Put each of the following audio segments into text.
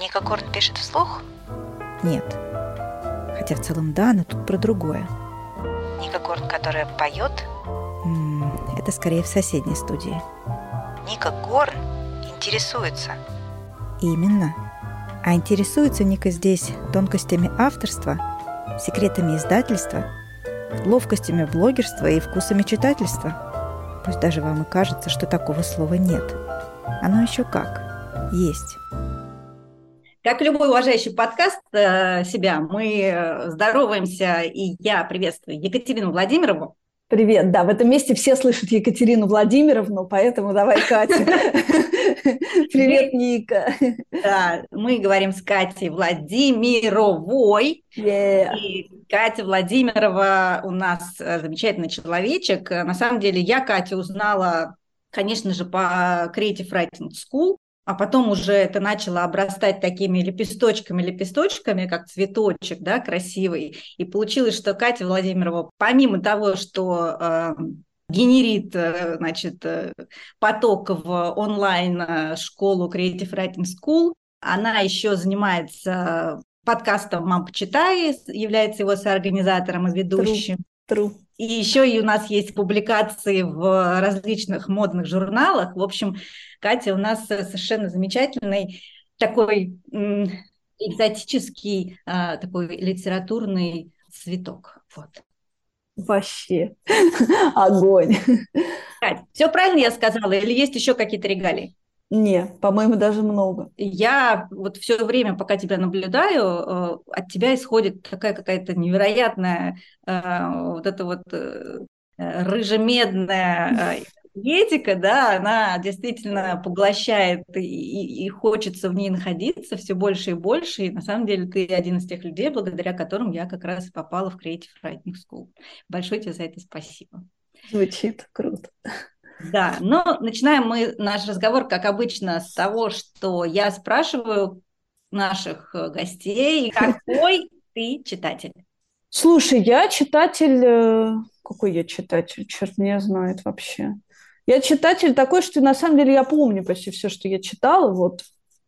Ника Горн пишет вслух? Нет. Хотя в целом да, но тут про другое. Ника Горн, которая поет? Это скорее в соседней студии. Ника Горн интересуется. Именно. А интересуется Ника здесь тонкостями авторства, секретами издательства, ловкостями блогерства и вкусами читательства. Пусть даже вам и кажется, что такого слова нет. Оно еще как. Есть. Как любой уважающий подкаст э, себя, мы э, здороваемся, и я приветствую Екатерину Владимирову. Привет, да, в этом месте все слышат Екатерину Владимировну, поэтому давай, Катя. Привет, Ника. Да, мы говорим с Катей Владимировой. Yeah. И Катя Владимирова у нас э, замечательный человечек. На самом деле я Катю узнала, конечно же, по Creative Writing School а потом уже это начало обрастать такими лепесточками, лепесточками, как цветочек, да, красивый. И получилось, что Катя Владимирова, помимо того, что э, генерит, э, значит, э, поток в онлайн-школу Creative Writing School, она еще занимается подкастом «Мам, почитай», является его соорганизатором и ведущим. True. True. И еще и у нас есть публикации в различных модных журналах. В общем, Катя у нас совершенно замечательный такой экзотический а, такой литературный цветок. Вот. Вообще огонь. Кать, все правильно я сказала или есть еще какие-то регалии? Не, по-моему, даже много. Я вот все время, пока тебя наблюдаю, э, от тебя исходит такая какая-то невероятная э, вот эта вот э, рыжемедная энергетика, да, она действительно поглощает и, и, хочется в ней находиться все больше и больше. И на самом деле ты один из тех людей, благодаря которым я как раз попала в Creative Writing School. Большое тебе за это спасибо. Звучит круто. Да, но начинаем мы наш разговор, как обычно, с того, что я спрашиваю наших гостей, какой ты читатель? Слушай, я читатель... Э, какой я читатель? Черт не знает вообще. Я читатель такой, что на самом деле я помню почти все, что я читала. Вот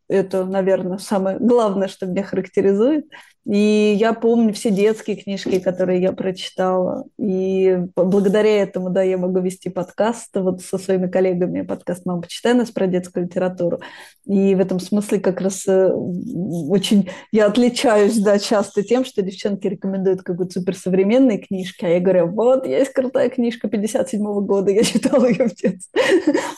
это, наверное, самое главное, что меня характеризует. И я помню все детские книжки, которые я прочитала. И благодаря этому, да, я могу вести подкаст вот со своими коллегами. Подкаст «Мама, почитай нас» про детскую литературу. И в этом смысле как раз э, очень я отличаюсь, да, часто тем, что девчонки рекомендуют какие-то суперсовременные книжки, а я говорю, вот, есть крутая книжка 57-го года, я читала ее в детстве.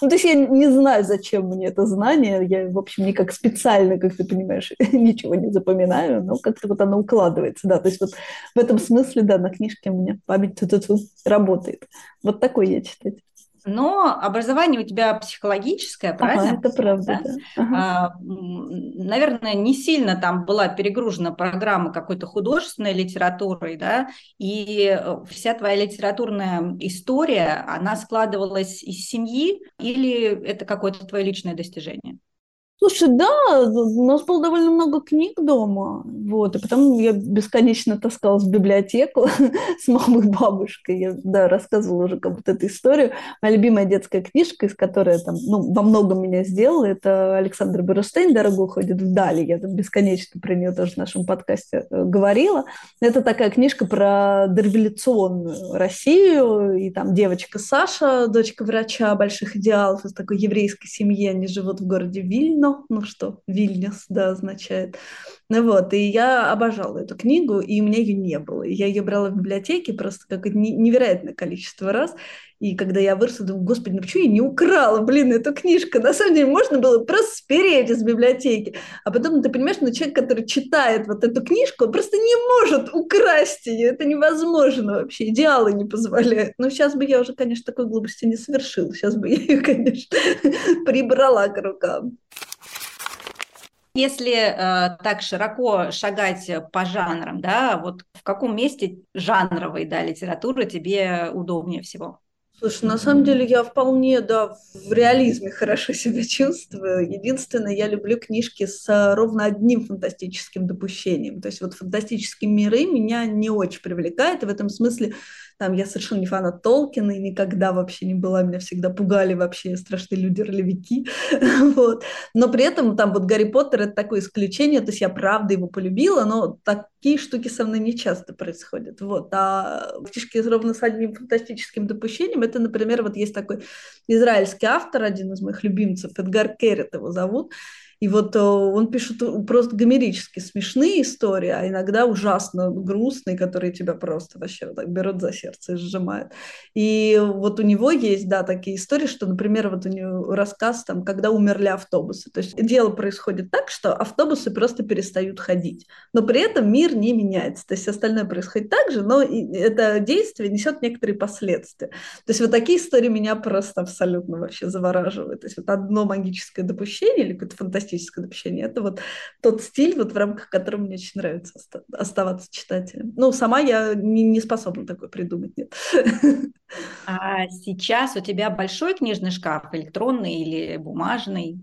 ну, то есть я не знаю, зачем мне это знание. Я, в общем, никак специально, как ты понимаешь, ничего не запоминаю, но как-то вот оно укладывается, да, то есть вот в этом смысле, да, на книжке у меня память тут -ту -ту работает. Вот такой я читать. Но образование у тебя психологическое, правильно? Ага, это правда, да. да. Ага. А, наверное, не сильно там была перегружена программа какой-то художественной литературой, да, и вся твоя литературная история, она складывалась из семьи или это какое-то твое личное достижение? Слушай, да, у нас было довольно много книг дома, вот, и потом я бесконечно таскалась в библиотеку с мамой и бабушкой, я, да, рассказывала уже как будто эту историю. Моя любимая детская книжка, из которой там, ну, во многом меня сделала, это Александр Берштейн «Дорога уходит вдали», я там бесконечно про нее тоже в нашем подкасте э, говорила. Это такая книжка про дореволюционную Россию, и там девочка Саша, дочка врача больших идеалов из такой еврейской семьи, они живут в городе Вильно, ну что, Вильнюс, да, означает. Ну вот, и я обожала эту книгу, и у меня ее не было. Я ее брала в библиотеке просто как невероятное количество раз. И когда я выросла, думаю, господи, ну почему я не украла, блин, эту книжку? На самом деле можно было просто спереть из библиотеки. А потом ну, ты понимаешь, ну человек, который читает вот эту книжку, он просто не может украсть ее. Это невозможно вообще, идеалы не позволяют. Но сейчас бы я уже, конечно, такой глупости не совершила. Сейчас бы я ее, конечно, прибрала к рукам. Если э, так широко шагать по жанрам, да, вот в каком месте жанровой да, литературы тебе удобнее всего? Слушай, на самом деле я вполне, да, в реализме хорошо себя чувствую. Единственное, я люблю книжки с а, ровно одним фантастическим допущением. То есть вот фантастические миры меня не очень привлекают, и в этом смысле там я совершенно не фанат Толкина и никогда вообще не была, меня всегда пугали вообще страшные люди-ролевики. вот. Но при этом там вот Гарри Поттер это такое исключение, то есть я правда его полюбила, но такие штуки со мной не часто происходят. Вот. А книжки ровно с одним фантастическим допущением, это, например, вот есть такой израильский автор, один из моих любимцев, Эдгар Керрит его зовут, и вот э, он пишет просто гомерически смешные истории, а иногда ужасно грустные, которые тебя просто вообще вот так берут за сердце и сжимают. И вот у него есть, да, такие истории, что, например, вот у него рассказ там, когда умерли автобусы. То есть дело происходит так, что автобусы просто перестают ходить, но при этом мир не меняется. То есть остальное происходит так же, но это действие несет некоторые последствия. То есть вот такие истории меня просто абсолютно вообще завораживают. То есть вот одно магическое допущение или какое-то фантастическое фантастическое общение. Это вот тот стиль, вот в рамках которого мне очень нравится оставаться читателем. Ну, сама я не, не способна такое придумать, нет. А сейчас у тебя большой книжный шкаф, электронный или бумажный?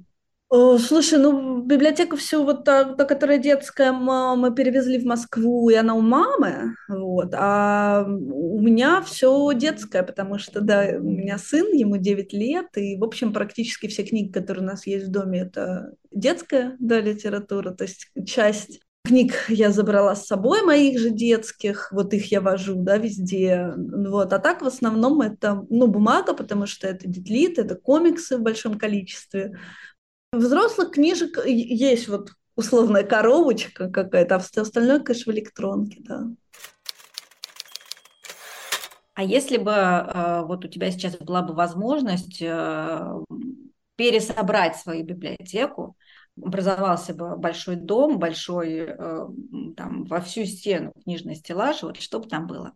Слушай, ну библиотека все вот та, та, которая детская, мы перевезли в Москву, и она у мамы, вот, а у меня все детское, потому что, да, у меня сын, ему 9 лет, и, в общем, практически все книги, которые у нас есть в доме, это детская, да, литература, то есть часть книг я забрала с собой, моих же детских, вот их я вожу, да, везде, вот, а так в основном это, ну, бумага, потому что это детлит, это комиксы в большом количестве, Взрослых книжек есть вот условная коробочка какая-то, а все остальное, конечно, в электронке, да. А если бы э, вот у тебя сейчас была бы возможность э, пересобрать свою библиотеку, образовался бы большой дом, большой, э, там, во всю стену книжный стеллаж, вот что бы там было?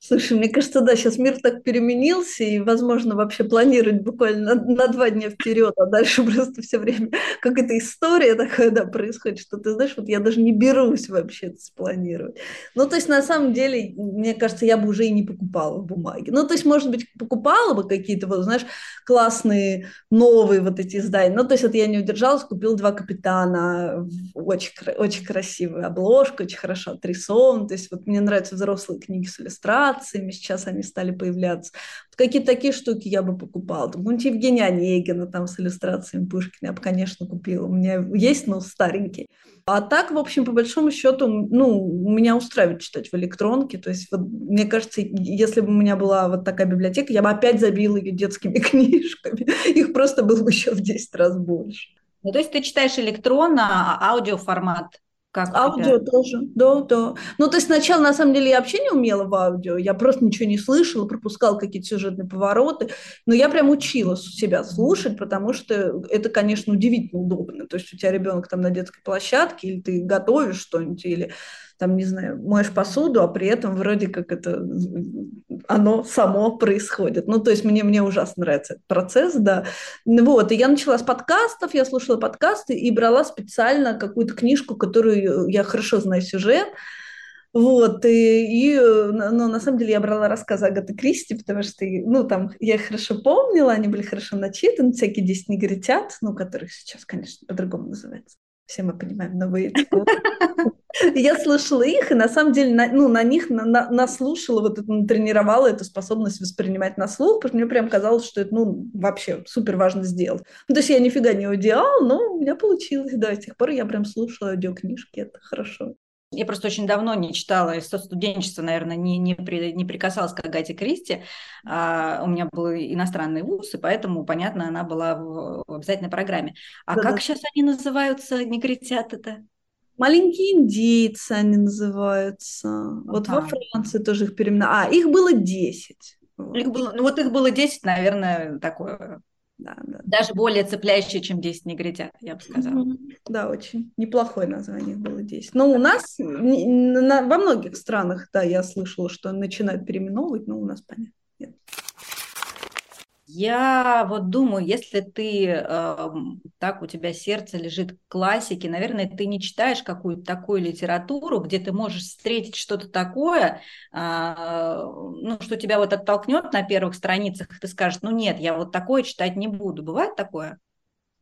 Слушай, мне кажется, да, сейчас мир так переменился, и, возможно, вообще планировать буквально на, на два дня вперед, а дальше просто все время как эта история такая, да, происходит, что ты знаешь, вот я даже не берусь вообще это спланировать. Ну, то есть, на самом деле, мне кажется, я бы уже и не покупала бумаги. Ну, то есть, может быть, покупала бы какие-то, вот, знаешь, классные новые вот эти издания. Ну, то есть, это я не удержалась, купила два капитана, очень, очень красивая обложка, очень хорошо отрисован. То есть, вот мне нравятся взрослые книги с иллюстрацией, иллюстрациями, сейчас они стали появляться. Какие-то такие штуки я бы покупала. Там, какую-нибудь Евгения Онегина там с иллюстрациями Пушкина я бы, конечно, купила. У меня есть, но старенький. А так, в общем, по большому счету, ну, меня устраивает читать в электронке. То есть, вот, мне кажется, если бы у меня была вот такая библиотека, я бы опять забила ее детскими книжками. Их просто было бы еще в 10 раз больше. Ну, то есть ты читаешь электронно, а аудиоформат как аудио тоже, да, да. Ну, то есть сначала, на самом деле, я вообще не умела в аудио, я просто ничего не слышала, пропускала какие-то сюжетные повороты, но я прям учила себя слушать, потому что это, конечно, удивительно удобно. То есть у тебя ребенок там на детской площадке, или ты готовишь что-нибудь, или там, не знаю, моешь посуду, а при этом вроде как это оно само происходит. Ну, то есть мне, мне ужасно нравится этот процесс, да. Вот, и я начала с подкастов, я слушала подкасты и брала специально какую-то книжку, которую я хорошо знаю сюжет, вот, и, и ну, на самом деле я брала рассказы Агаты Кристи, потому что, ну, там, я их хорошо помнила, они были хорошо начитаны, всякие «Десять негритят», ну, которых сейчас, конечно, по-другому называется. Все мы понимаем новые Я слушала их, и на самом деле на, ну, на них на, на, наслушала, вот это, тренировала эту способность воспринимать на слух, потому что мне прям казалось, что это ну, вообще супер важно сделать. Ну, то есть я нифига не аудиал, но у меня получилось, да, с тех пор я прям слушала аудиокнижки, это хорошо. Я просто очень давно не читала, из студенчества, наверное, не, не, при, не прикасалась к Агате Кристи. А, у меня был иностранный вуз, и поэтому, понятно, она была в, в обязательной программе. А да, как да. сейчас они называются, негритят это? Маленькие индейцы они называются. Ага. Вот во Франции тоже их переименовали. А, их было 10. Их было, ну вот их было 10, наверное, такое да, да. Даже более цепляющее, чем 10 негритят, я бы сказала. Да, очень неплохое название было 10. Но у нас, во многих странах, да, я слышала, что начинают переименовывать, но у нас понятно. Нет. Я вот думаю, если ты э, так у тебя сердце лежит к классике, наверное, ты не читаешь какую-то такую литературу, где ты можешь встретить что-то такое, э, ну, что тебя вот оттолкнет на первых страницах, и ты скажешь, ну нет, я вот такое читать не буду. Бывает такое?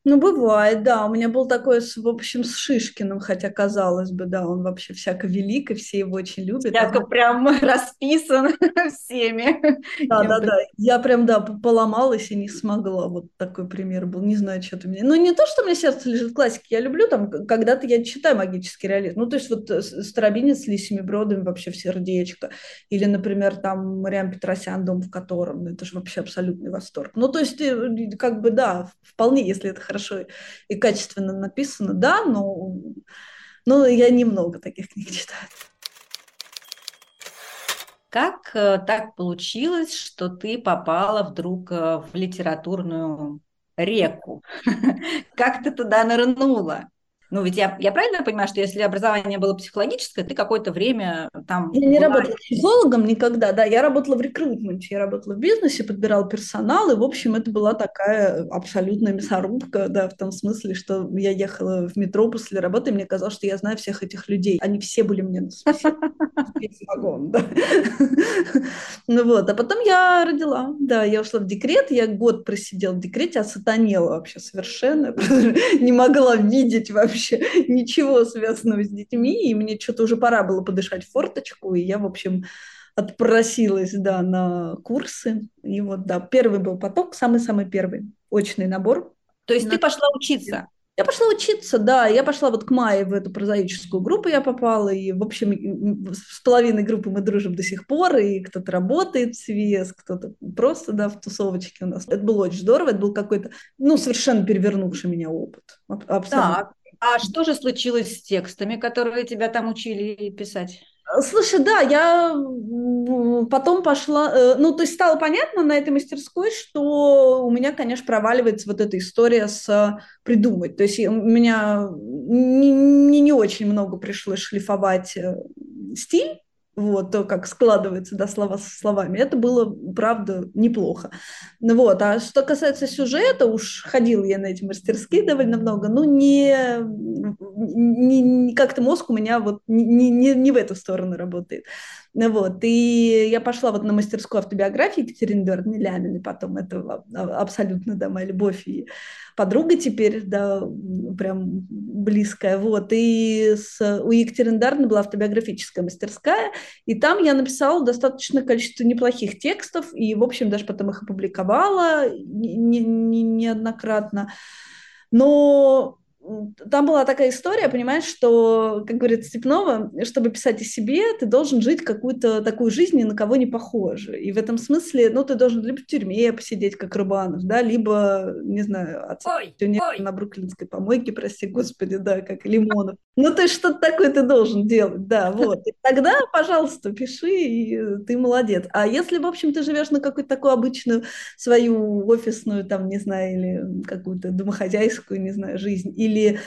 Ну, бывает, да. У меня был такой, в общем, с Шишкиным, хотя, казалось бы, да, он вообще всяко велик, и все его очень любят. Всяко а... прям расписан всеми. Да, да, да. Я прям, да, поломалась и не смогла. Вот такой пример был. Не знаю, что ты мне... Ну, не то, что у меня сердце лежит в классике. Я люблю там, когда-то я читаю магический реализм. Ну, то есть вот Старобинец с лисими бродами вообще в сердечко. Или, например, там Мариам Петросян, дом в котором. Ну, это же вообще абсолютный восторг. Ну, то есть, э, как бы, да, вполне, если это хорошо хорошо и качественно написано, да, но, но я немного таких книг читаю. Как э, так получилось, что ты попала вдруг э, в литературную реку? Как ты туда нырнула? Ну, ведь я, я правильно понимаю, что если образование было психологическое, ты какое-то время там... Я не была... работала психологом никогда, да, я работала в рекрутменте, я работала в бизнесе, подбирала персонал, и, в общем, это была такая абсолютная мясорубка, да, в том смысле, что я ехала в метро после работы, и мне казалось, что я знаю всех этих людей. Они все были мне на вагон, да. Ну вот, а потом я родила, да, я ушла в декрет, я год просидела в декрете, осатанела вообще совершенно, не могла видеть вообще вообще ничего связанного с детьми, и мне что-то уже пора было подышать в форточку, и я, в общем, отпросилась, да, на курсы. И вот, да, первый был поток, самый-самый первый, очный набор. То есть на... ты пошла учиться? Я пошла учиться, да, я пошла вот к Майе в эту прозаическую группу я попала, и, в общем, с половиной группы мы дружим до сих пор, и кто-то работает в CVS, кто-то просто, да, в тусовочке у нас. Это было очень здорово, это был какой-то, ну, совершенно перевернувший меня опыт. Абсолютно. Так, а что же случилось с текстами, которые тебя там учили писать? Слушай, да, я потом пошла, э, ну, то есть стало понятно на этой мастерской, что у меня, конечно, проваливается вот эта история с придумать. То есть у меня не, не, не очень много пришлось шлифовать э, стиль, вот, то, как складывается, да, слова со словами, это было, правда, неплохо. Ну вот, а что касается сюжета, уж ходил я на эти мастерские довольно много, ну, не, не, не как-то мозг у меня вот не, не, не в эту сторону работает. Ну вот, и я пошла вот на мастерскую автобиографии Екатерины Эдуардовны Ляминой, потом это абсолютно, да, моя любовь и подруга теперь, да, прям близкая, вот, и с, у Екатерины Эдуардовны была автобиографическая мастерская, и там я написала достаточно количество неплохих текстов, и, в общем, даже потом их опубликовала не, не, неоднократно, но там была такая история, понимаешь, что, как говорит Степнова, чтобы писать о себе, ты должен жить какую-то такую жизнь, ни на кого не похожую. И в этом смысле, ну, ты должен либо в тюрьме посидеть, как Рубанов, да, либо, не знаю, отца на бруклинской помойке, прости господи, да, как Лимонов. Ну, то есть что-то такое ты должен делать, да, вот. И тогда, пожалуйста, пиши, и ты молодец. А если, в общем, ты живешь на какую-то такую обычную свою офисную, там, не знаю, или какую-то домохозяйскую, не знаю, жизнь, или или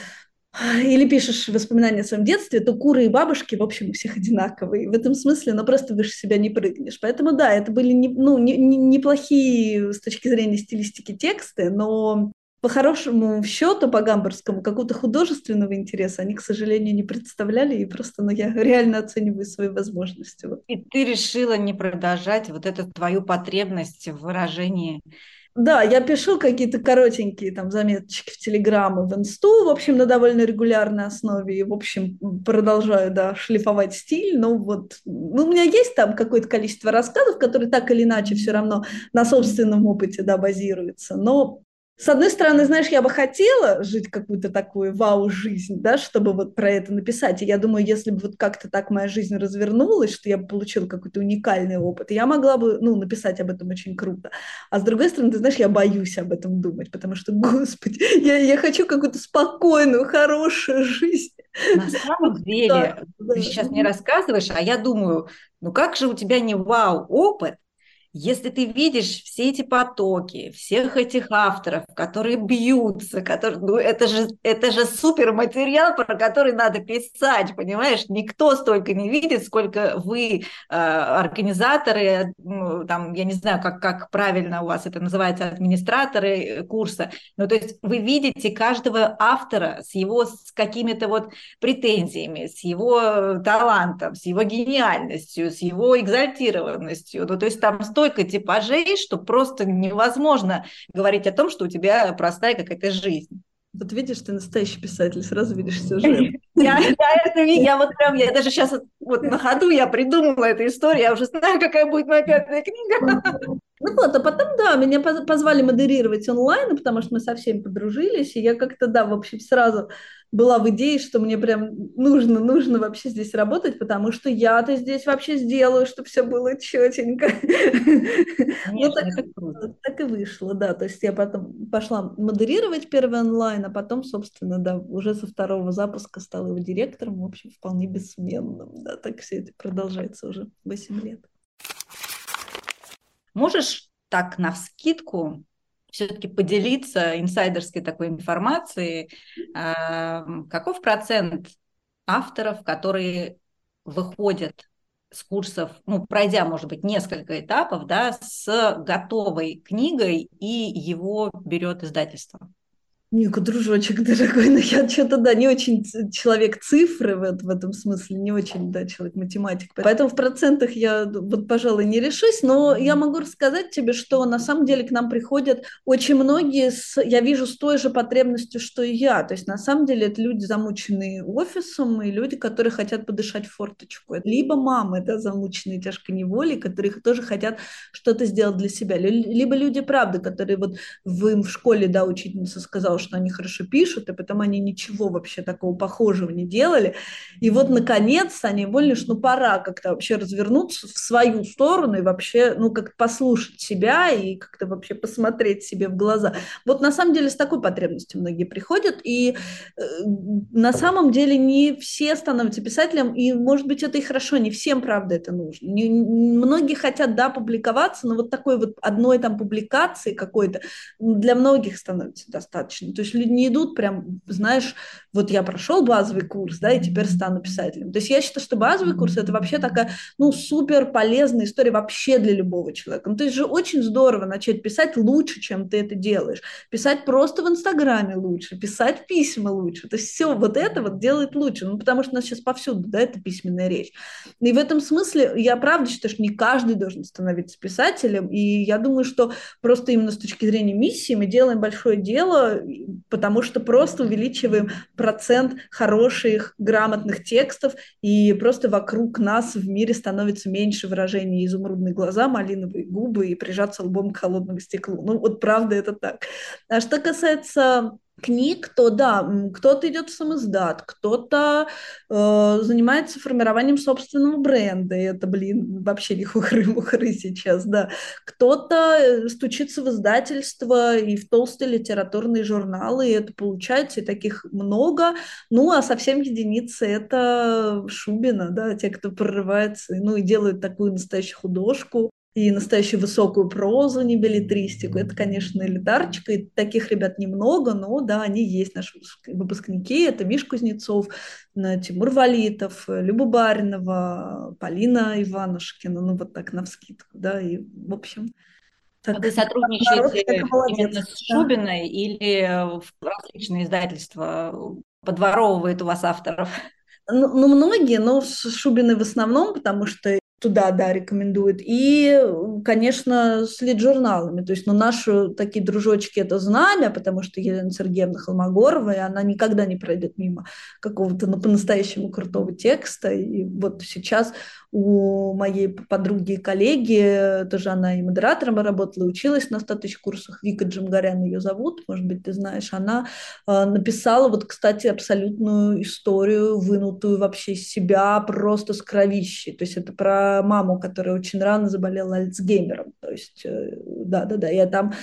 или пишешь воспоминания о своем детстве, то куры и бабушки, в общем, у всех одинаковые. В этом смысле, но просто выше себя не прыгнешь. Поэтому, да, это были не, ну, не, не, неплохие с точки зрения стилистики тексты, но по хорошему счету, по гамбургскому, какого-то художественного интереса они, к сожалению, не представляли, и просто ну, я реально оцениваю свои возможности. И ты решила не продолжать вот эту твою потребность в выражении да, я пишу какие-то коротенькие там заметочки в Телеграм и в Инсту, в общем, на довольно регулярной основе, и, в общем, продолжаю, да, шлифовать стиль, но вот, ну, у меня есть там какое-то количество рассказов, которые так или иначе все равно на собственном опыте, да, базируются, но с одной стороны, знаешь, я бы хотела жить какую-то такую вау-жизнь, да, чтобы вот про это написать. И я думаю, если бы вот как-то так моя жизнь развернулась, что я бы получила какой-то уникальный опыт, я могла бы, ну, написать об этом очень круто. А с другой стороны, ты знаешь, я боюсь об этом думать, потому что, господи, я, я хочу какую-то спокойную, хорошую жизнь. На самом деле, да, ты да. сейчас мне рассказываешь, а я думаю, ну как же у тебя не вау-опыт, если ты видишь все эти потоки, всех этих авторов, которые бьются, которые, ну, это же, это же супер материал, про который надо писать, понимаешь? Никто столько не видит, сколько вы, э, организаторы, ну, там, я не знаю, как, как правильно у вас это называется, администраторы курса. Ну, то есть вы видите каждого автора с его с какими-то вот претензиями, с его талантом, с его гениальностью, с его экзальтированностью. Ну, то есть там столько типажей, что просто невозможно говорить о том, что у тебя простая какая-то жизнь. Вот видишь, ты настоящий писатель, сразу видишь сюжет. Я, я, это, я вот прям, я даже сейчас вот на ходу я придумала эту историю, я уже знаю, какая будет моя пятая книга. Ну вот, а потом, да, меня позвали модерировать онлайн, потому что мы со всеми подружились, и я как-то, да, в общем, сразу была в идее, что мне прям нужно, нужно вообще здесь работать, потому что я-то здесь вообще сделаю, чтобы все было четенько. Ну, так и вышло, да. То есть я потом пошла модерировать первый онлайн, а потом, собственно, да, уже со второго запуска стала его директором, в общем, вполне бессменным. Да, так все это продолжается уже 8 лет. Можешь так на вскидку все-таки поделиться инсайдерской такой информацией. Каков процент авторов, которые выходят с курсов, ну, пройдя, может быть, несколько этапов, да, с готовой книгой, и его берет издательство? Ника, дружочек дорогой, но я что-то, да, не очень человек цифры в, в этом смысле, не очень, да, человек математик. Поэтому в процентах я, вот, пожалуй, не решусь, но я могу рассказать тебе, что на самом деле к нам приходят очень многие, с, я вижу, с той же потребностью, что и я. То есть на самом деле это люди, замученные офисом, и люди, которые хотят подышать форточку. Либо мамы, да, замученные тяжкой неволей, которые тоже хотят что-то сделать для себя. Либо люди, правда, которые вот в, им в школе, да, учительница сказала, что они хорошо пишут, и потом они ничего вообще такого похожего не делали. И вот, наконец, они поняли, что ну, пора как-то вообще развернуться в свою сторону и вообще, ну, как послушать себя и как-то вообще посмотреть себе в глаза. Вот на самом деле с такой потребностью многие приходят, и э, на самом деле не все становятся писателем, и, может быть, это и хорошо, не всем, правда, это нужно. Не, многие хотят, да, публиковаться, но вот такой вот одной там публикации какой-то для многих становится достаточно. То есть люди не идут прям, знаешь, вот я прошел базовый курс, да, и теперь стану писателем. То есть я считаю, что базовый курс – это вообще такая, ну, супер полезная история вообще для любого человека. Ну, то есть же очень здорово начать писать лучше, чем ты это делаешь. Писать просто в Инстаграме лучше, писать письма лучше. То есть все вот это вот делает лучше. Ну, потому что у нас сейчас повсюду, да, это письменная речь. И в этом смысле я правда считаю, что не каждый должен становиться писателем. И я думаю, что просто именно с точки зрения миссии мы делаем большое дело, потому что просто увеличиваем процент хороших, грамотных текстов, и просто вокруг нас в мире становится меньше выражений изумрудные глаза, малиновые губы и прижаться лбом к холодному стеклу. Ну вот правда это так. А что касается книг, то да, кто-то идет в самоздат, кто-то э, занимается формированием собственного бренда, и это, блин, вообще не хухры-мухры сейчас, да. Кто-то э, стучится в издательство и в толстые литературные журналы, и это получается, и таких много. Ну, а совсем единицы это Шубина, да, те, кто прорывается, ну, и делают такую настоящую художку и настоящую высокую прозу, не билетристику. Это, конечно, элитарчика, и таких ребят немного, но да, они есть, наши выпускники. Это Миш Кузнецов, Тимур Валитов, Люба Баринова, Полина Иванушкина, ну вот так навскидку, да, и в общем... Так, а вы сотрудничаете именно с Шубиной да. или в различные издательства подворовывает у вас авторов? Ну, ну, многие, но с Шубиной в основном, потому что туда, да, рекомендуют. И, конечно, с лид-журналами. То есть, ну, наши такие дружочки – это знамя, потому что Елена Сергеевна Холмогорова, и она никогда не пройдет мимо какого-то ну, по-настоящему крутого текста. И вот сейчас у моей подруги и коллеги, тоже она и модератором работала, училась на 100 тысяч курсах, Вика Джамгарян ее зовут, может быть, ты знаешь, она э, написала вот, кстати, абсолютную историю, вынутую вообще из себя, просто с кровищей. То есть это про маму, которая очень рано заболела Альцгеймером. То есть, э, да-да-да, я там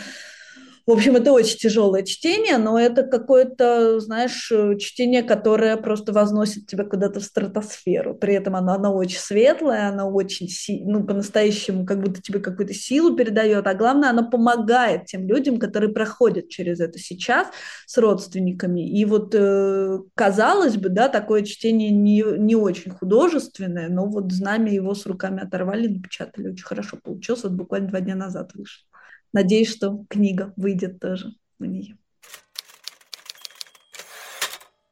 В общем, это очень тяжелое чтение, но это какое-то, знаешь, чтение, которое просто возносит тебя куда-то в стратосферу. При этом оно, оно очень светлое, оно очень, ну, по-настоящему, как будто тебе какую-то силу передает, а главное, оно помогает тем людям, которые проходят через это сейчас с родственниками. И вот, э, казалось бы, да, такое чтение не, не очень художественное, но вот знамя его с руками оторвали, напечатали, очень хорошо получилось, вот буквально два дня назад вышло. Надеюсь, что книга выйдет тоже на нее.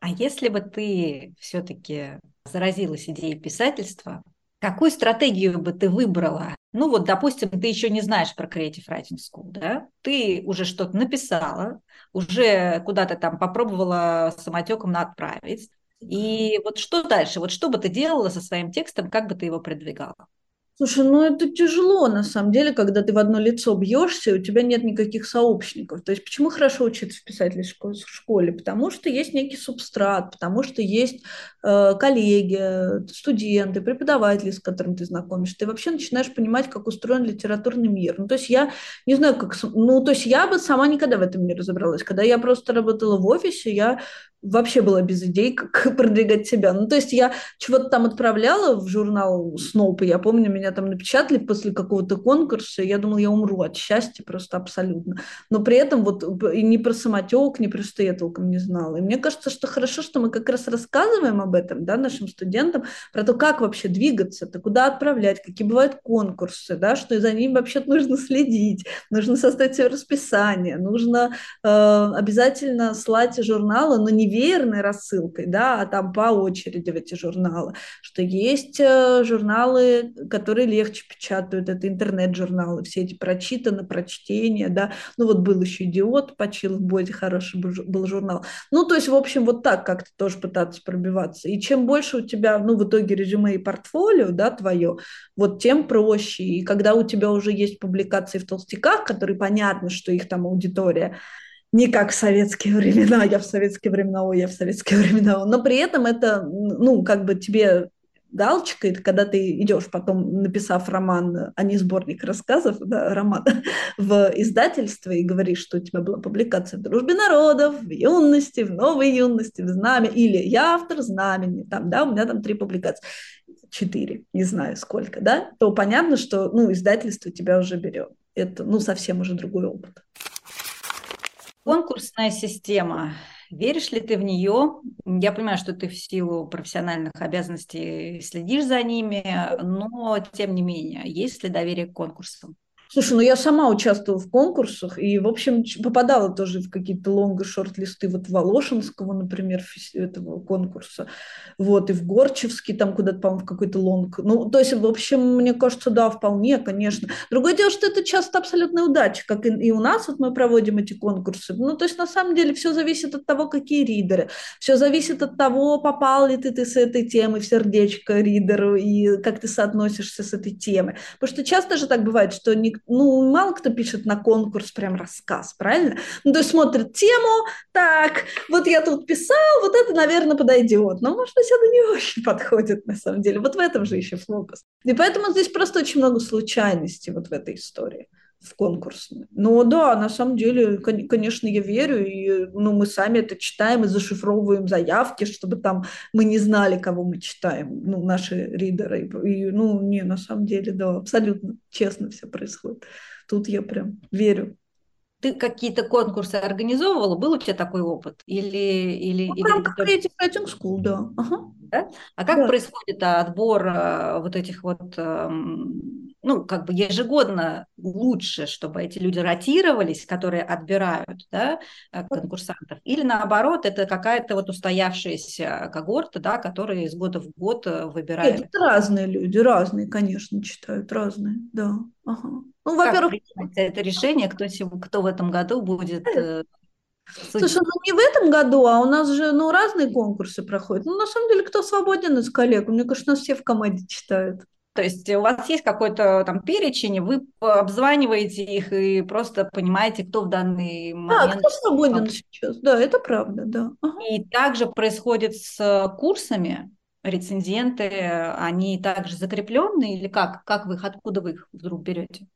А если бы ты все-таки заразилась идеей писательства, какую стратегию бы ты выбрала? Ну вот, допустим, ты еще не знаешь про Creative Writing School, да? Ты уже что-то написала, уже куда-то там попробовала самотеком отправить. И вот что дальше? Вот что бы ты делала со своим текстом, как бы ты его продвигала? Слушай, ну это тяжело на самом деле, когда ты в одно лицо бьешься, и у тебя нет никаких сообщников. То есть почему хорошо учиться в писательской школе? Потому что есть некий субстрат, потому что есть э, коллеги, студенты, преподаватели, с которыми ты знакомишься. Ты вообще начинаешь понимать, как устроен литературный мир. Ну то есть я не знаю, как... Ну то есть я бы сама никогда в этом не разобралась. Когда я просто работала в офисе, я вообще была без идей, как продвигать себя. Ну, то есть я чего-то там отправляла в журнал Сноуп, и я помню, меня там напечатали после какого-то конкурса, я думала, я умру от счастья просто абсолютно. Но при этом вот и ни про самотек, ни про что я толком не знала. И мне кажется, что хорошо, что мы как раз рассказываем об этом, да, нашим студентам, про то, как вообще двигаться, то куда отправлять, какие бывают конкурсы, да, что за ним вообще нужно следить, нужно составить себе расписание, нужно э, обязательно слать журналы, но не конвейерной рассылкой, да, а там по очереди в эти журналы, что есть э, журналы, которые легче печатают, это интернет-журналы, все эти прочитаны, прочтения, да, ну вот был еще «Идиот», почил в Бозе, хороший был журнал. Ну, то есть, в общем, вот так как-то тоже пытаться пробиваться. И чем больше у тебя, ну, в итоге резюме и портфолио, да, твое, вот тем проще. И когда у тебя уже есть публикации в толстяках, которые понятно, что их там аудитория, не как в советские времена, я в советские времена, ой, я в советские времена, но при этом это, ну, как бы тебе галочка, это когда ты идешь потом, написав роман, а не сборник рассказов, да, роман, в издательство и говоришь, что у тебя была публикация в «Дружбе народов», в «Юности», в «Новой юности», в «Знаме», или «Я автор знамени», там, да, у меня там три публикации, четыре, не знаю сколько, да, то понятно, что, ну, издательство тебя уже берет. Это, ну, совсем уже другой опыт. Конкурсная система. Веришь ли ты в нее? Я понимаю, что ты в силу профессиональных обязанностей следишь за ними, но тем не менее, есть ли доверие к конкурсам? Слушай, ну я сама участвовала в конкурсах и, в общем, попадала тоже в какие-то лонг и шорт-листы вот Волошинского, например, этого конкурса, вот, и в Горчевский, там куда-то, по-моему, в какой-то лонг. Ну, то есть, в общем, мне кажется, да, вполне, конечно. Другое дело, что это часто абсолютная удача, как и, и у нас вот мы проводим эти конкурсы. Ну, то есть, на самом деле, все зависит от того, какие ридеры. Все зависит от того, попал ли ты, ты с этой темой в сердечко ридеру и как ты соотносишься с этой темой. Потому что часто же так бывает, что никто ну, мало кто пишет на конкурс прям рассказ, правильно? Ну, то есть смотрит тему, так, вот я тут писал, вот это, наверное, подойдет. Но, может быть, это не очень подходит, на самом деле. Вот в этом же еще фокус. И поэтому здесь просто очень много случайностей вот в этой истории в конкурсную. Но да, на самом деле, конечно, я верю, и ну, мы сами это читаем и зашифровываем заявки, чтобы там мы не знали, кого мы читаем, ну, наши ридеры. И, ну, не, на самом деле, да, абсолютно честно все происходит. Тут я прям верю. Ты какие-то конкурсы организовывала? Был у тебя такой опыт? Или, или, ну, или как Creative Writing School, да. Ага. да. А как да. происходит отбор а, вот этих вот эм, ну, как бы ежегодно лучше, чтобы эти люди ротировались, которые отбирают да, э, конкурсантов, или наоборот, это какая-то вот устоявшаяся когорта, да, которые из года в год э, выбирают. Нет, это разные люди, разные, конечно, читают, разные, да. Ага. Ну, во-первых... Это решение, кто, кто в этом году будет... Э, Слушай, ну не в этом году, а у нас же ну, разные конкурсы проходят. Ну, на самом деле, кто свободен из коллег? Мне кажется, нас все в команде читают. То есть у вас есть какой-то там перечень, вы обзваниваете их и просто понимаете, кто в данный момент... Да, кто свободен сейчас, да, это правда, да. Ага. И также происходит с курсами, рецензенты, они также закрепленные или как? Как вы их, откуда вы их вдруг берете?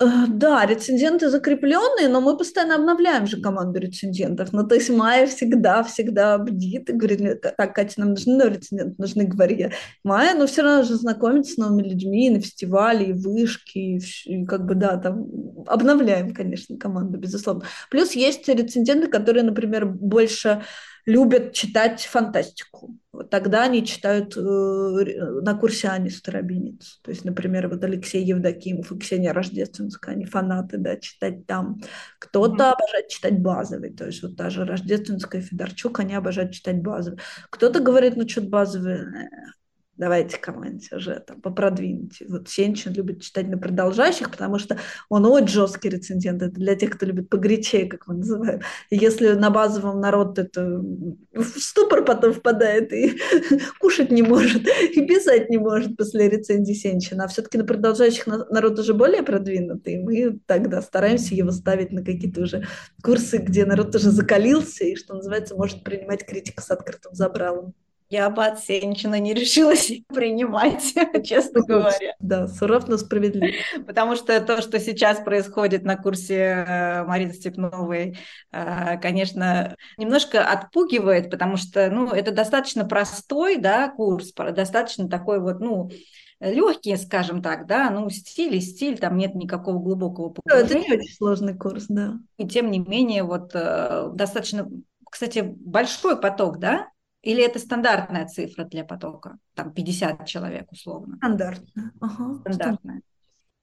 Э, да, рецензенты закрепленные, но мы постоянно обновляем же команду рецензентов. Ну, то есть Майя всегда, всегда бдит и говорит, так, Катя, нам нужны новые рецензенты, нужны, говори я. Майя, но все равно же знакомится с новыми людьми и на фестивале, и вышки, и, и как бы, да, там обновляем, конечно, команду, безусловно. Плюс есть рецензенты, которые, например, больше любят читать фантастику. Вот тогда они читают э, на курсе Ани Старобинец. То есть, например, вот Алексей Евдокимов и Ксения Рождественская, они фанаты, да, читать там. Кто-то mm-hmm. обожает читать базовый, то есть вот даже Рождественская и Федорчук, они обожают читать базовый. Кто-то говорит, ну что-то базовый, э, давайте команде уже там попродвиньте. Вот Сенчин любит читать на продолжающих, потому что он очень жесткий рецензент. Это для тех, кто любит погорячее, как мы называем. И если на базовом народ это в ступор потом впадает и кушать не может, и писать не может после рецензии Сенчина, а все-таки на продолжающих народ уже более продвинутый, и мы тогда стараемся его ставить на какие-то уже курсы, где народ уже закалился и, что называется, может принимать критику с открытым забралом. Я бы от Сенчина не решилась принимать, честно говоря. Да, суров, но справедлив. Потому что то, что сейчас происходит на курсе э, Марины Степновой, э, конечно, немножко отпугивает, потому что, ну, это достаточно простой, да, курс, достаточно такой вот, ну, легкий, скажем так, да, ну, стиль и стиль, там нет никакого глубокого погружения. Это не очень сложный курс, да. И тем не менее, вот э, достаточно, кстати, большой поток, да, или это стандартная цифра для потока? Там 50 человек условно. Стандартная. Ага. Стандартная.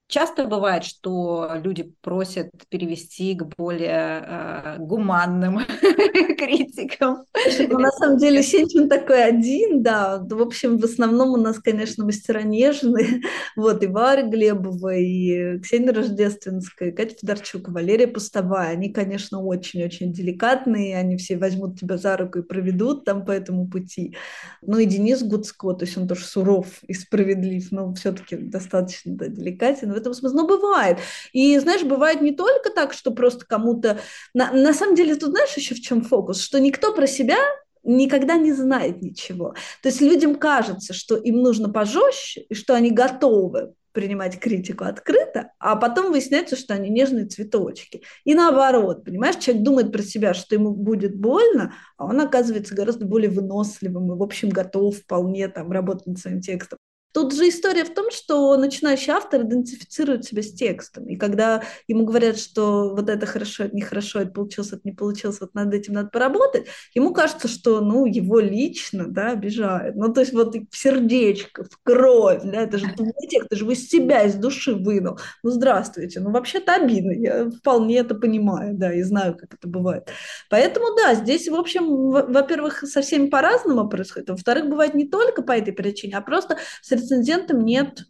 Часто бывает, что люди просят перевести к более э, гуманным критикам. Ну, на самом деле Сенчин такой один, да. В общем, в основном у нас, конечно, мастера нежные. Вот и Варя Глебова, и Ксения Рождественская, и Катя Федорчук, Валерия Пустовая. Они, конечно, очень-очень деликатные, они все возьмут тебя за руку и проведут там по этому пути. Ну и Денис Гуцко, то есть он тоже суров и справедлив, но все-таки достаточно да, деликатен в этом смысле. Но бывает. И, знаешь, бывает не только так, что просто кому-то... На, на самом деле, тут знаешь еще в чем фокус? Что никто про себя никогда не знает ничего. То есть людям кажется, что им нужно пожестче, и что они готовы принимать критику открыто, а потом выясняется, что они нежные цветочки. И наоборот, понимаешь, человек думает про себя, что ему будет больно, а он оказывается гораздо более выносливым и, в общем, готов вполне там работать над своим текстом. Тут же история в том, что начинающий автор идентифицирует себя с текстом. И когда ему говорят, что вот это хорошо, это нехорошо, это получилось, это не получилось, вот над этим надо поработать, ему кажется, что ну, его лично да, обижают. Ну, то есть вот в сердечко, в кровь, да, это же твой текст, ты же из себя, из души вынул. Ну, здравствуйте. Ну, вообще-то обидно. Я вполне это понимаю, да, и знаю, как это бывает. Поэтому, да, здесь, в общем, во-первых, со всеми по-разному происходит. Во-вторых, бывает не только по этой причине, а просто среди рецензентом нет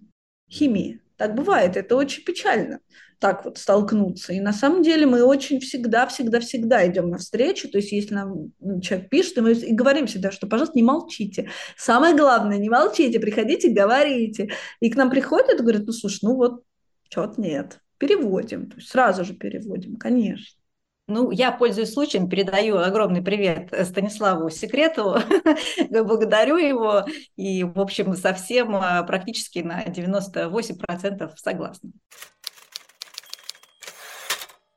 химии. Так бывает, это очень печально так вот столкнуться. И на самом деле мы очень всегда, всегда, всегда идем навстречу. То есть если нам человек пишет, мы и говорим всегда, что, пожалуйста, не молчите. Самое главное, не молчите, приходите, говорите. И к нам приходят и говорят, ну, слушай, ну вот, что-то нет. Переводим. То есть сразу же переводим, конечно. Ну, я, пользуясь случаем, передаю огромный привет Станиславу Секрету, благодарю его и, в общем, совсем а, практически на 98% согласна.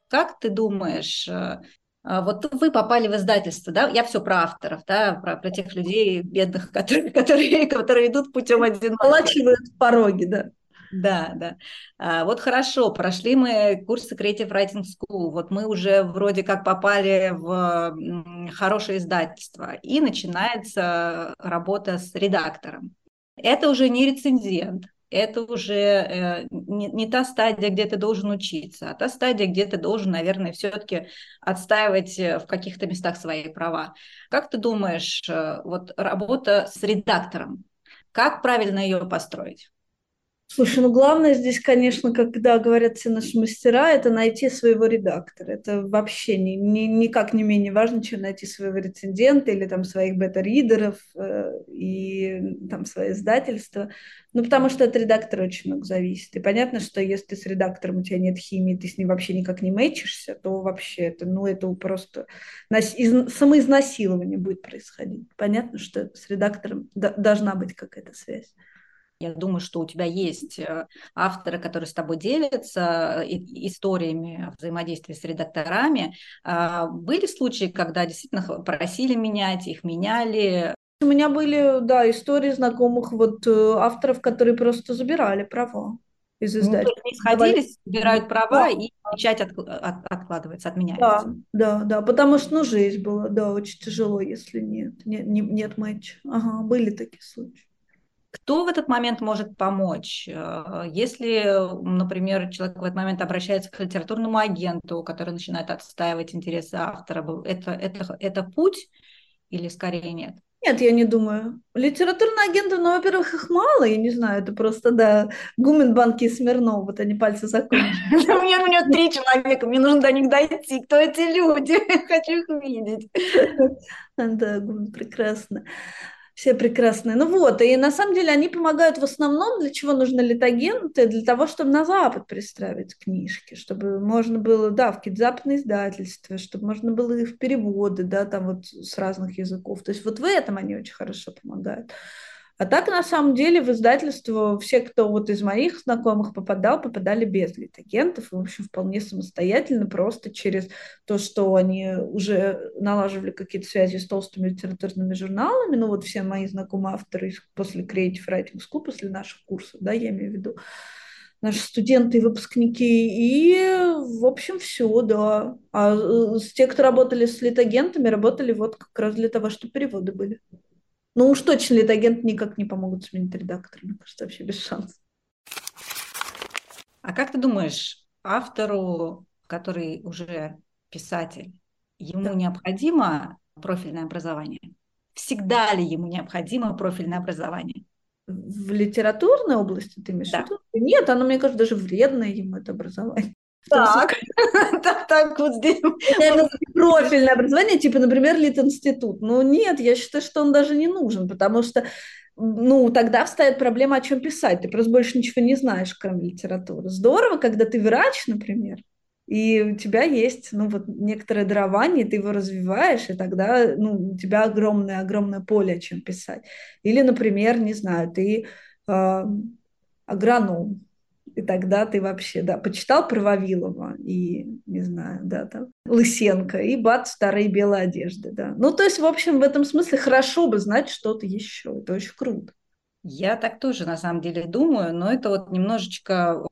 Как ты думаешь, э, а, вот вы попали в издательство, да? Я все про авторов, да, про, про тех людей бедных, которые, которые, которые идут путем одиночества. Волачивают пороги, да. Да, да. А, вот хорошо, прошли мы курсы Creative Writing School, вот мы уже вроде как попали в хорошее издательство, и начинается работа с редактором. Это уже не рецензент, это уже э, не, не та стадия, где ты должен учиться, а та стадия, где ты должен, наверное, все-таки отстаивать э, в каких-то местах свои права. Как ты думаешь, э, вот работа с редактором, как правильно ее построить? Слушай, ну главное здесь, конечно, когда говорят все наши мастера, это найти своего редактора. Это вообще ни, ни, никак не менее важно, чем найти своего рецензента или там своих бета-ридеров э, и там свое издательство. Ну, потому что от редактора очень много зависит. И понятно, что если с редактором у тебя нет химии, ты с ним вообще никак не мэчишься, то вообще это, ну, это просто из, самоизнасилование будет происходить. Понятно, что с редактором должна быть какая-то связь. Я думаю, что у тебя есть э, авторы, которые с тобой делятся э, историями взаимодействия с редакторами. А были случаи, когда действительно просили менять, их меняли? У меня были, да, истории знакомых вот э, авторов, которые просто забирали права из издательства. Ну, сходились, собирают права, да. и печать от, от, откладывается, отменяется. Да, да, да, потому что, ну, жизнь была, да, очень тяжело, если нет, нет, нет матча. Ага, были такие случаи. Кто в этот момент может помочь? Э, если, например, человек в этот момент обращается к литературному агенту, который начинает отстаивать интересы автора, это, это, это путь или скорее нет? Нет, я не думаю. Литературные агенты, ну, во-первых, их мало, я не знаю, это просто, да, Гумен, Банки и Смирнов, вот они пальцы закончили. У меня, у меня три человека, мне нужно до них дойти. Кто эти люди? Хочу их видеть. Да, Гумен, прекрасно все прекрасные. Ну вот, и на самом деле они помогают в основном, для чего нужны литагенты, для того, чтобы на Запад пристраивать книжки, чтобы можно было, да, в какие-то западные издательства, чтобы можно было их в переводы, да, там вот с разных языков. То есть вот в этом они очень хорошо помогают. А так, на самом деле, в издательство все, кто вот из моих знакомых попадал, попадали без литагентов, в общем, вполне самостоятельно, просто через то, что они уже налаживали какие-то связи с толстыми литературными журналами, ну вот все мои знакомые авторы после Creative Writing School, после наших курсов, да, я имею в виду, наши студенты и выпускники. И, в общем, все, да. А э, те, кто работали с литагентами, работали вот как раз для того, чтобы переводы были. Ну уж точно литагент никак не помогут сменить редактора, мне кажется, вообще без шансов. А как ты думаешь, автору, который уже писатель, ему да. необходимо профильное образование? Всегда ли ему необходимо профильное образование? В литературной области ты имеешь в виду? Нет, оно, мне кажется, даже вредное ему это образование. Так, так, так, вот здесь. Профильное образование, типа, например, Лит-институт. Ну, нет, я считаю, что он даже не нужен, потому что ну, тогда встает проблема, о чем писать. Ты просто больше ничего не знаешь, кроме литературы. Здорово, когда ты врач, например, и у тебя есть, ну, вот некоторое дарование, ты его развиваешь, и тогда, ну, у тебя огромное-огромное поле, о чем писать. Или, например, не знаю, ты э, агроном, и тогда ты вообще, да, почитал про Вавилова и, не знаю, да, там, Лысенко, и бац, старые белые одежды, да. Ну, то есть, в общем, в этом смысле хорошо бы знать что-то еще, это очень круто. Я так тоже на самом деле думаю, но это вот немножечко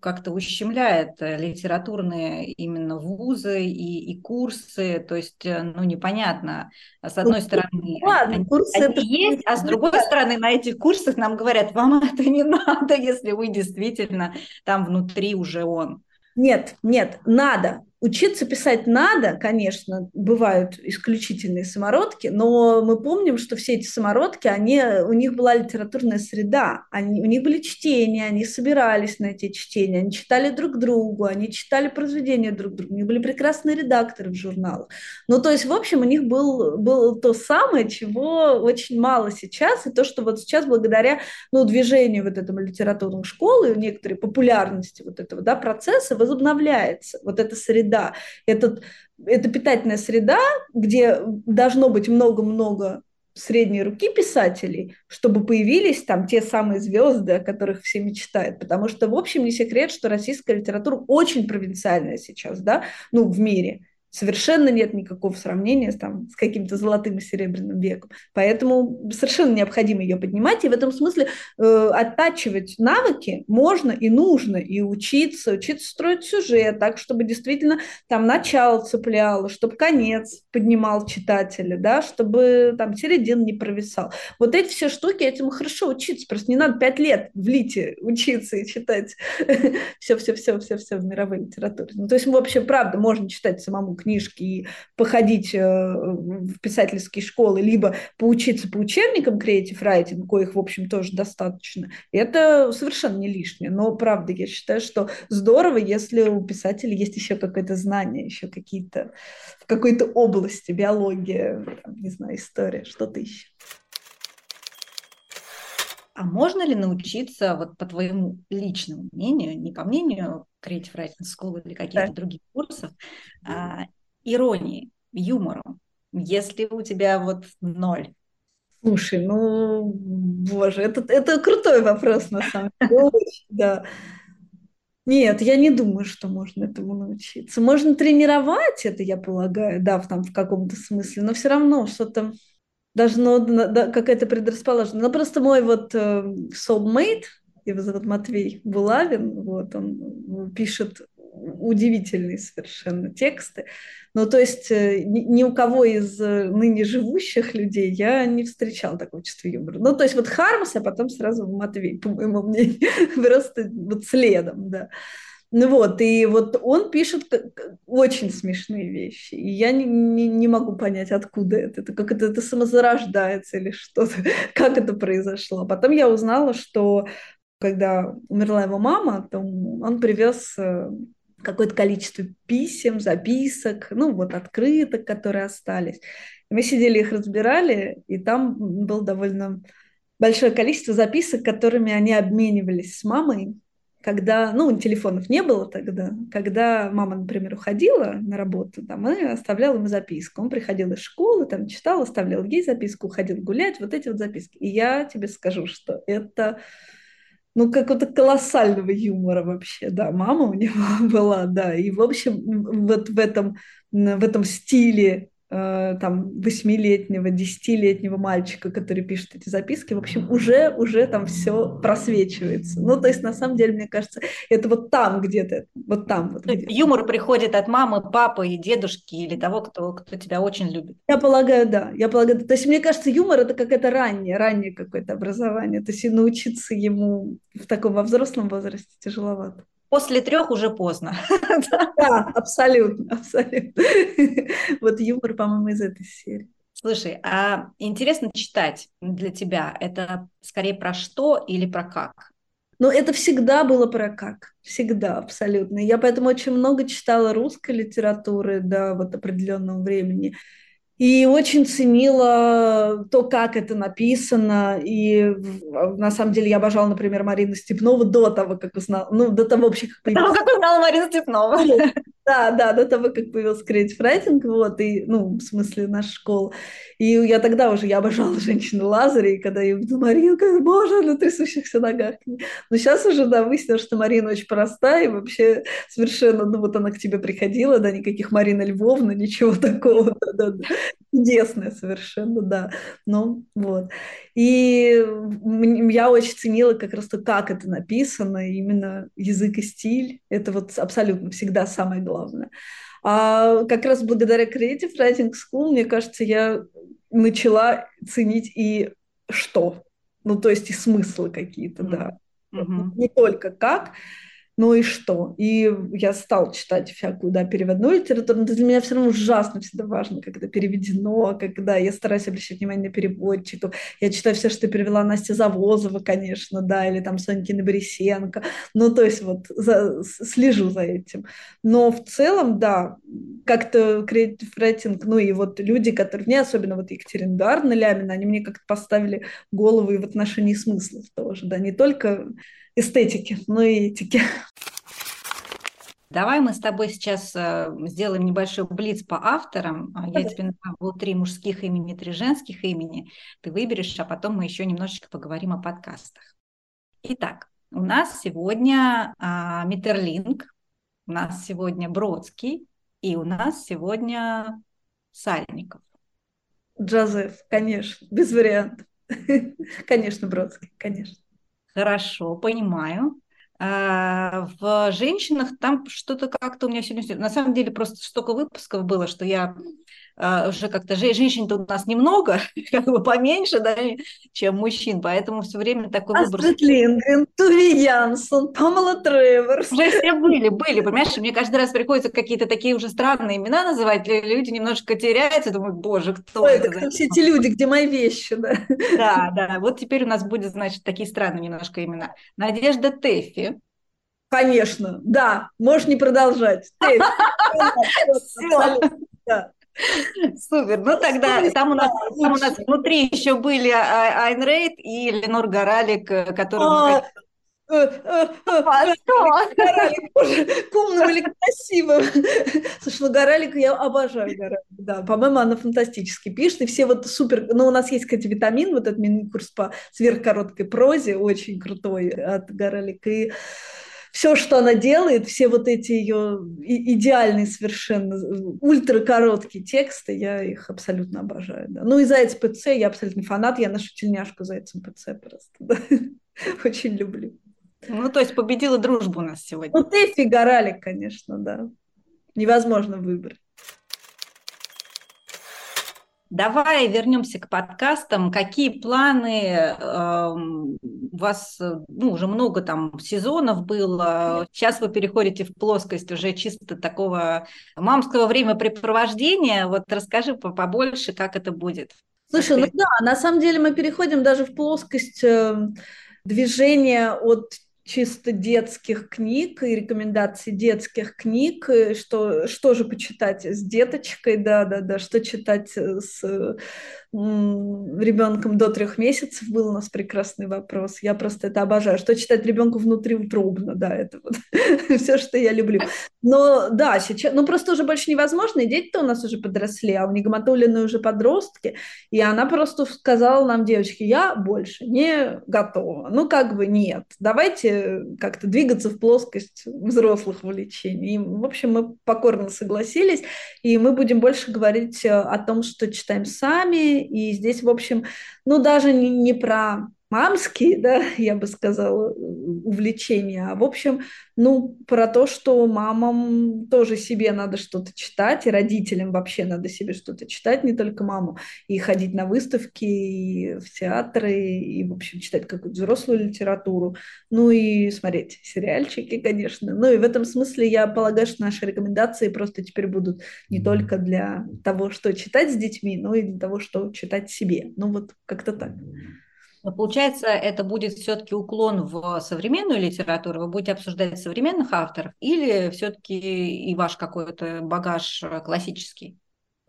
как-то ущемляет э, литературные именно вузы и, и курсы, то есть, э, ну, непонятно, с ну, одной ну, стороны, ладно, они, курсы они это... есть, а с другой стороны, на этих курсах нам говорят, вам это не надо, если вы действительно там внутри уже он. Нет, нет, надо, Учиться писать надо, конечно, бывают исключительные самородки, но мы помним, что все эти самородки, они, у них была литературная среда, они, у них были чтения, они собирались на эти чтения, они читали друг другу, они читали произведения друг другу, у них были прекрасные редакторы в журналах. Ну, то есть, в общем, у них был, был то самое, чего очень мало сейчас, и то, что вот сейчас благодаря ну, движению вот этому литературной школы, некоторой популярности вот этого да, процесса возобновляется вот эта среда среда. Этот, это питательная среда, где должно быть много-много средней руки писателей, чтобы появились там те самые звезды, о которых все мечтают. Потому что, в общем, не секрет, что российская литература очень провинциальная сейчас, да, ну, в мире совершенно нет никакого сравнения там, с каким-то золотым и серебряным веком. Поэтому совершенно необходимо ее поднимать, и в этом смысле э, оттачивать навыки можно и нужно, и учиться, учиться строить сюжет так, чтобы действительно там начало цепляло, чтобы конец поднимал читателя, да, чтобы там середин не провисал. Вот эти все штуки, этому хорошо учиться, просто не надо пять лет в лите учиться и читать все-все-все-все-все в мировой литературе. Ну, то есть, вообще, правда, можно читать самому книжки и походить э, в писательские школы, либо поучиться по учебникам Creative Writing, коих, в общем, тоже достаточно, это совершенно не лишнее. Но, правда, я считаю, что здорово, если у писателя есть еще какое-то знание, еще какие-то в какой-то области, биология, там, не знаю, история, что-то еще. А можно ли научиться, вот по твоему личному мнению, не по мнению Creative Writing School или каких-то да. других курсов, а, иронии, юмору, если у тебя вот ноль? Слушай, ну, боже, это, это крутой вопрос, на самом деле, да. Нет, я не думаю, что можно этому научиться. Можно тренировать это, я полагаю, да, в, там, в каком-то смысле, но все равно что-то должно, да, какая-то предрасположенность. Ну, просто мой вот э, soulmate, его зовут Матвей Булавин, вот, он пишет удивительные совершенно тексты. Ну, то есть э, ни, ни у кого из э, ныне живущих людей я не встречала такого чувства юмора. Ну, то есть вот Хармс, а потом сразу Матвей, по моему мнению, просто вот следом, да. Ну вот, и вот он пишет очень смешные вещи, и я не, не, не могу понять, откуда это, это как это, это самозарождается или что-то, как это произошло. Потом я узнала, что когда умерла его мама, то он привез э, какое-то количество писем, записок, ну вот открыток, которые остались. Мы сидели их разбирали, и там было довольно большое количество записок, которыми они обменивались с мамой, когда, ну, телефонов не было тогда, когда мама, например, уходила на работу, там, и оставляла ему записку. Он приходил из школы, там, читал, оставлял ей записку, уходил гулять, вот эти вот записки. И я тебе скажу, что это ну, какого-то колоссального юмора вообще, да, мама у него была, да, и, в общем, вот в этом, в этом стиле там восьмилетнего, десятилетнего мальчика, который пишет эти записки, в общем, уже, уже там все просвечивается. Ну, то есть, на самом деле, мне кажется, это вот там где-то, вот там. Вот где Юмор приходит от мамы, папы и дедушки или того, кто, кто тебя очень любит. Я полагаю, да. Я полагаю, то есть, мне кажется, юмор – это какое-то раннее, раннее какое-то образование. То есть, и научиться ему в таком во взрослом возрасте тяжеловато. После трех уже поздно. Да, абсолютно, абсолютно. Вот юмор, по-моему, из этой серии. Слушай, а интересно читать для тебя, это скорее про что или про как? Ну, это всегда было про как. Всегда, абсолютно. Я поэтому очень много читала русской литературы до вот определенного времени. И очень ценила то, как это написано. И на самом деле я обожала, например, Марину Степнову до того, как узнала. Ну, до того вообще, как... До того, как узнала Марину Степнову. Да, да, до того, как появился Creative Writing, вот, и, ну, в смысле, наша школа. И я тогда уже, я обожала женщину Лазаря, и когда я увидела Марину, как, боже, на трясущихся ногах. Но сейчас уже, да, выяснилось, что Марина очень простая, и вообще совершенно, ну, вот она к тебе приходила, да, никаких Марина Львовна, ничего такого, да, да, да. Чудесная совершенно, да. Ну, вот. И я очень ценила как раз то, как это написано, именно язык и стиль. Это вот абсолютно всегда самое главное. А как раз благодаря Creative Writing School, мне кажется, я начала ценить и что. Ну, то есть и смыслы какие-то, mm-hmm. да. Mm-hmm. Не только как, ну и что? И я стал читать всякую, да, переводную литературу, но для меня все равно ужасно всегда важно, когда переведено, когда я стараюсь обращать внимание на переводчиков. Я читаю все, что перевела Настя Завозова, конечно, да, или там Сонькина Борисенко. Ну, то есть вот за, слежу за этим. Но в целом, да, как-то creative writing, ну и вот люди, которые мне, особенно вот Екатерина Эдуардовна Лямина, они мне как-то поставили голову и в отношении смыслов тоже, да, не только эстетики, но и этики. Давай мы с тобой сейчас э, сделаем небольшой блиц по авторам. А я тебе назову три мужских имени, три женских имени. Ты выберешь, а потом мы еще немножечко поговорим о подкастах. Итак, у нас сегодня а, Миттерлинг, у нас сегодня Бродский и у нас сегодня Сальников. Джозеф, конечно, без вариантов. Конечно, Бродский, конечно. Хорошо, понимаю. А, в женщинах там что-то как-то у меня сегодня... На самом деле просто столько выпусков было, что я а, уже как-то женщин-то у нас немного, как бы поменьше, да, чем мужчин, поэтому все время такой выбор. Астрид Лингрен, Туви Янсон, Памела Треворс. Уже все были, были, понимаешь, мне каждый раз приходится какие-то такие уже странные имена называть, люди немножко теряются, думают, боже, кто Ой, это? это все эти люди, где мои вещи, да? Да, да, вот теперь у нас будет, значит, такие странные немножко имена. Надежда Тэффи. Конечно, да, можешь не продолжать. Супер. Ну тогда там у нас, там у нас внутри еще были а, Айн Рейд и Ленор Горалик, э, которые... к умным или красивым. Слушай, ну Горалик, я обожаю Горалик, да. По-моему, она фантастически пишет, и все вот супер... Ну, у нас есть, кстати, витамин, вот этот мини-курс по сверхкороткой прозе, очень крутой от Горалик, и все, что она делает, все вот эти ее идеальные совершенно ультракороткие тексты, я их абсолютно обожаю. Да. Ну и Заяц ПЦ, я абсолютно фанат, я нашу тельняшку Зайцем ПЦ просто, да. очень люблю. Ну, то есть победила дружбу у нас сегодня. Ну, ты фигуралик, конечно, да. Невозможно выбрать. Давай вернемся к подкастам. Какие планы? Э, у вас ну, уже много там сезонов было. Сейчас вы переходите в плоскость уже чисто такого мамского времяпрепровождения. Вот расскажи побольше, как это будет. Слушай, ну да, на самом деле мы переходим даже в плоскость эм, движения от чисто детских книг и рекомендаций детских книг, что, что же почитать с деточкой, да-да-да, что читать с ребенком до трех месяцев был у нас прекрасный вопрос. Я просто это обожаю. Что читать ребенку внутриутробно, да, это вот все, что я люблю. Но да, сейчас, ну просто уже больше невозможно, и дети-то у нас уже подросли, а у Нигматуллины уже подростки, и она просто сказала нам, девочки, я больше не готова. Ну как бы нет, давайте как-то двигаться в плоскость взрослых увлечений. В общем, мы покорно согласились, и мы будем больше говорить о том, что читаем сами, и здесь, в общем, ну, даже не, не про мамские, да, я бы сказала, увлечения, а в общем, ну, про то, что мамам тоже себе надо что-то читать, и родителям вообще надо себе что-то читать, не только маму, и ходить на выставки, и в театры, и, в общем, читать какую-то взрослую литературу, ну и смотреть сериальчики, конечно. Ну и в этом смысле я полагаю, что наши рекомендации просто теперь будут не только для того, что читать с детьми, но и для того, что читать себе. Ну вот как-то так. Но получается, это будет все-таки уклон в современную литературу, вы будете обсуждать современных авторов или все-таки и ваш какой-то багаж э, классический?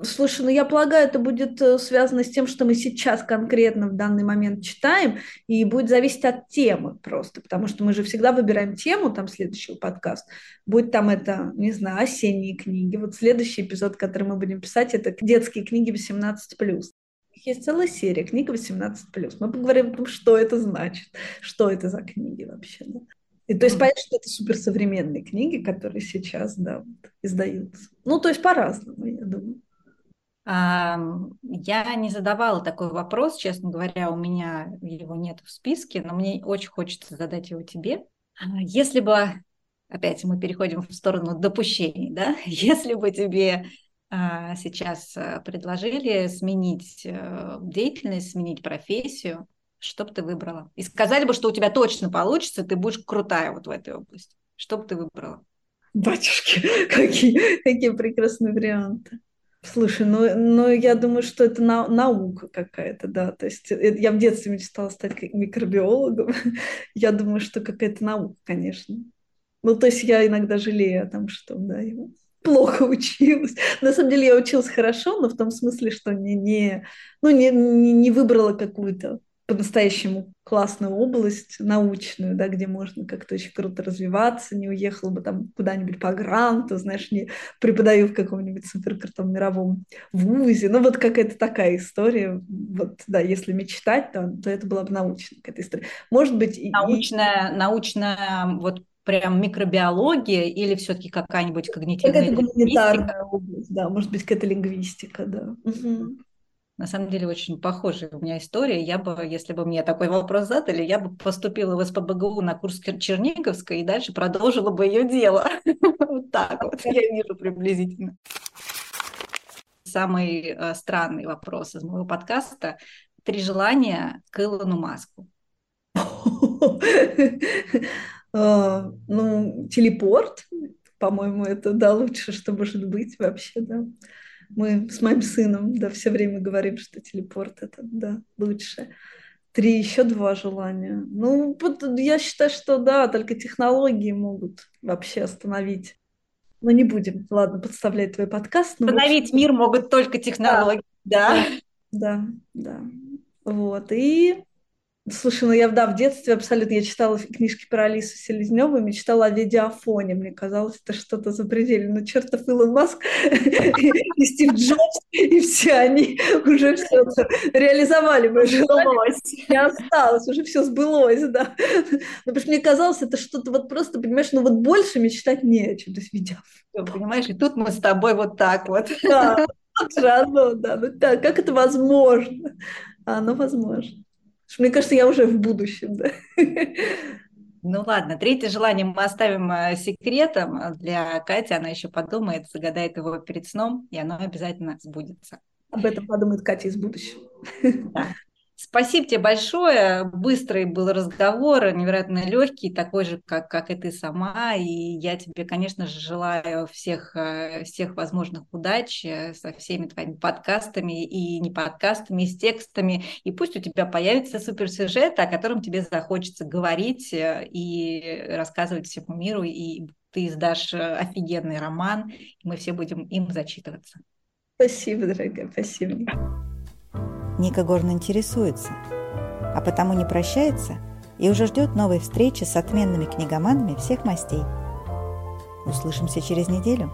Слушай, ну я полагаю, это будет э, связано с тем, что мы сейчас конкретно в данный момент читаем, и будет зависеть от темы просто, потому что мы же всегда выбираем тему, там, следующего подкаста. Будет там это, не знаю, осенние книги. Вот следующий эпизод, который мы будем писать, это детские книги 18+ есть целая серия книг 18+. Мы поговорим о том, что это значит, что это за книги вообще. Да? И то есть понятно, что это суперсовременные книги, которые сейчас да, вот, издаются. Ну, то есть по-разному, я думаю. Я не задавала такой вопрос, честно говоря, у меня его нет в списке, но мне очень хочется задать его тебе. А, если бы, опять мы переходим в сторону допущений, да, если бы тебе сейчас э, предложили сменить э, деятельность, сменить профессию, что бы ты выбрала? И сказали бы, что у тебя точно получится, ты будешь крутая вот в этой области. Что бы ты выбрала? Батюшки, какие, какие прекрасные варианты. Слушай, ну, ну я думаю, что это на, наука какая-то, да. То есть э, я в детстве мечтала стать микробиологом. я думаю, что какая-то наука, конечно. Ну, то есть я иногда жалею о том, что, да, его плохо училась. На самом деле я училась хорошо, но в том смысле, что не, не, ну, не, не выбрала какую-то по-настоящему классную область научную, да, где можно как-то очень круто развиваться, не уехала бы там куда-нибудь по гранту, знаешь, не преподаю в каком-нибудь суперкрутом мировом вузе. Ну, вот какая-то такая история. Вот, да, если мечтать, то, то это была бы научная какая-то история. Может быть... Научная, и... научная вот прям микробиология или все-таки какая-нибудь когнитивная Какая-то гуманитарная область, да, может быть, какая-то лингвистика, да. Угу. На самом деле очень похожая у меня история. Я бы, если бы мне такой вопрос задали, я бы поступила в СПБГУ на курс Черниговской и дальше продолжила бы ее дело. Вот так вот я вижу приблизительно. Самый э, странный вопрос из моего подкаста. Три желания к Илону Маску. А, ну, телепорт, по-моему, это, да, лучше, что может быть вообще, да. Мы с моим сыном, да, все время говорим, что телепорт это, да, лучше. Три, еще два желания. Ну, я считаю, что да, только технологии могут вообще остановить. Но не будем, ладно, подставлять твой подкаст. Остановить общем... мир могут только технологии, да? Да, да, да. Вот, и Слушай, ну я, да, в детстве абсолютно, я читала книжки про Алису Селезневу, мечтала о видеофоне, мне казалось, это что-то запредельное. Но чертов Илон Маск и Стив Джобс, и все они уже все реализовали мое желание. Не осталось, уже все сбылось, да. Ну, потому что мне казалось, это что-то вот просто, понимаешь, ну вот больше мечтать не о чем, то есть видеофон. Понимаешь, и тут мы с тобой вот так вот. Да, сразу, да, ну как, как это возможно? Оно возможно. Мне кажется, я уже в будущем, да. Ну ладно, третье желание мы оставим э, секретом для Кати. Она еще подумает, загадает его перед сном, и оно обязательно сбудется. Об этом подумает Катя из будущего. Да. Спасибо тебе большое. Быстрый был разговор, невероятно легкий, такой же, как, как и ты сама. И я тебе, конечно же, желаю всех, э, всех возможных удач э, со всеми твоими подкастами и не подкастами, и с текстами. И пусть у тебя появится суперсюжет, о котором тебе захочется говорить э, и рассказывать всему миру. И ты издашь офигенный роман, и мы все будем им зачитываться. Спасибо, дорогая, спасибо. Ника Горн интересуется, а потому не прощается и уже ждет новой встречи с отменными книгоманами всех мастей. Услышимся через неделю.